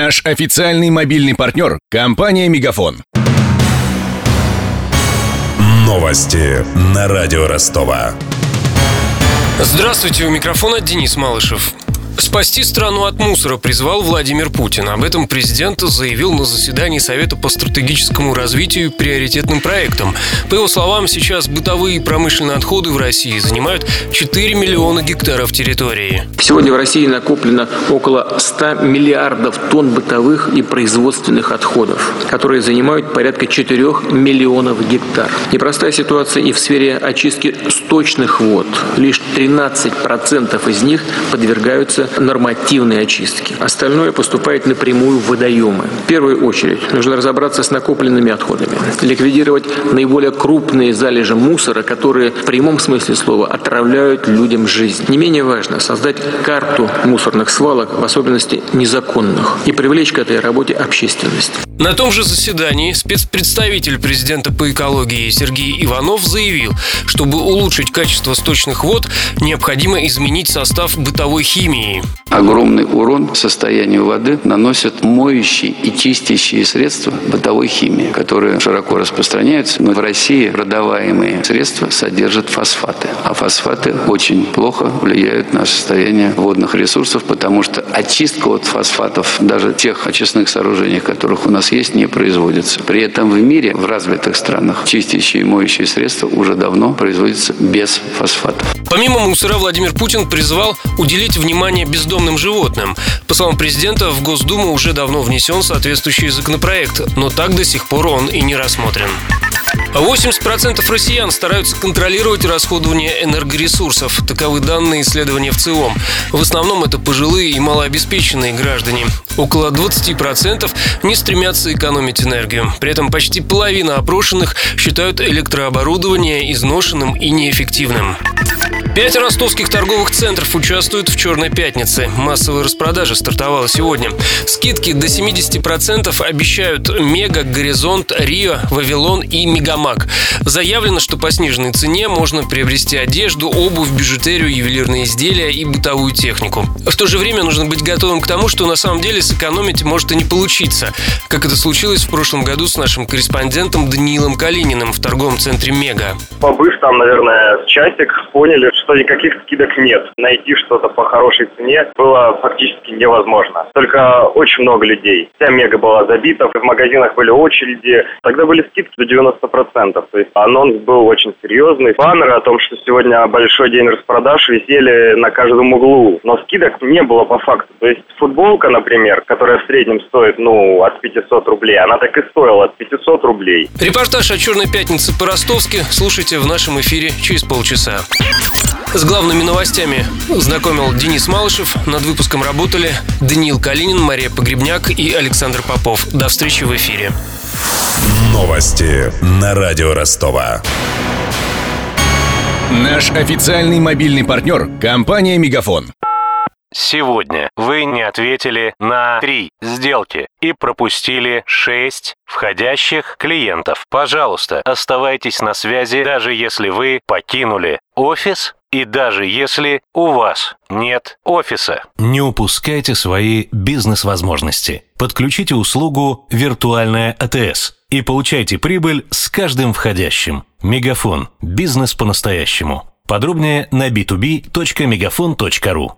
Наш официальный мобильный партнер – компания «Мегафон». Новости на радио Ростова. Здравствуйте, у микрофона Денис Малышев. Спасти страну от мусора призвал Владимир Путин. Об этом президент заявил на заседании Совета по стратегическому развитию приоритетным проектом. По его словам, сейчас бытовые и промышленные отходы в России занимают 4 миллиона гектаров территории. Сегодня в России накоплено около 100 миллиардов тонн бытовых и производственных отходов, которые занимают порядка 4 миллионов гектар. Непростая ситуация и в сфере очистки сточных вод. Лишь 13% из них подвергаются нормативной очистки. Остальное поступает напрямую в водоемы. В первую очередь нужно разобраться с накопленными отходами, ликвидировать наиболее крупные залежи мусора, которые в прямом смысле слова отравляют людям жизнь. Не менее важно создать карту мусорных свалок, в особенности незаконных, и привлечь к этой работе общественность. На том же заседании спецпредставитель президента по экологии Сергей Иванов заявил, чтобы улучшить качество сточных вод, необходимо изменить состав бытовой химии. Огромный урон состоянию воды наносят моющие и чистящие средства бытовой химии, которые широко распространяются, но в России продаваемые средства содержат фосфаты. А фосфаты очень плохо влияют на состояние водных ресурсов, потому что очистка от фосфатов даже тех очистных сооружений, которых у нас есть, не производится. При этом в мире, в развитых странах, чистящие и моющие средства уже давно производятся без фосфатов. Помимо мусора, Владимир Путин призвал уделить внимание бездомным животным. По словам президента, в Госдуму уже давно внесен соответствующий законопроект, но так до сих пор он и не рассмотрен. 80% россиян стараются контролировать расходование энергоресурсов. Таковы данные исследования в ЦИОМ. В основном это пожилые и малообеспеченные граждане. Около 20% не стремятся экономить энергию. При этом почти половина опрошенных считают электрооборудование изношенным и неэффективным. Пять ростовских торговых центров участвуют в «Черной пятнице». Массовая распродажа стартовала сегодня. Скидки до 70% обещают Мега, Горизонт, Рио, Вавилон и Мегамаг. Заявлено, что по сниженной цене можно приобрести одежду, обувь, бижутерию, ювелирные изделия и бытовую технику. В то же время нужно быть готовым к тому, что на самом деле сэкономить может и не получиться, как это случилось в прошлом году с нашим корреспондентом Даниилом Калининым в торговом центре «Мега». Побыв там, наверное, часик, поняли, что никаких скидок нет. Найти что-то по хорошей цене было фактически невозможно. Только очень много людей. Вся мега была забита, в магазинах были очереди. Тогда были скидки до 90%. То есть анонс был очень серьезный. Баннеры о том, что сегодня большой день распродаж, висели на каждом углу. Но скидок не было по факту. То есть футболка, например, которая в среднем стоит, ну, от 500 рублей, она так и стоила от 500 рублей. Репортаж о «Черной пятнице» по-ростовски слушайте в нашем эфире через полчаса. С главными новостями знакомил Денис Малышев. Над выпуском работали Даниил Калинин, Мария Погребняк и Александр Попов. До встречи в эфире. Новости на радио Ростова. Наш официальный мобильный партнер – компания «Мегафон». Сегодня вы не ответили на три сделки и пропустили 6 входящих клиентов. Пожалуйста, оставайтесь на связи, даже если вы покинули офис и даже если у вас нет офиса. Не упускайте свои бизнес-возможности. Подключите услугу «Виртуальная АТС» и получайте прибыль с каждым входящим. Мегафон. Бизнес по-настоящему. Подробнее на b2b.мегафон.ру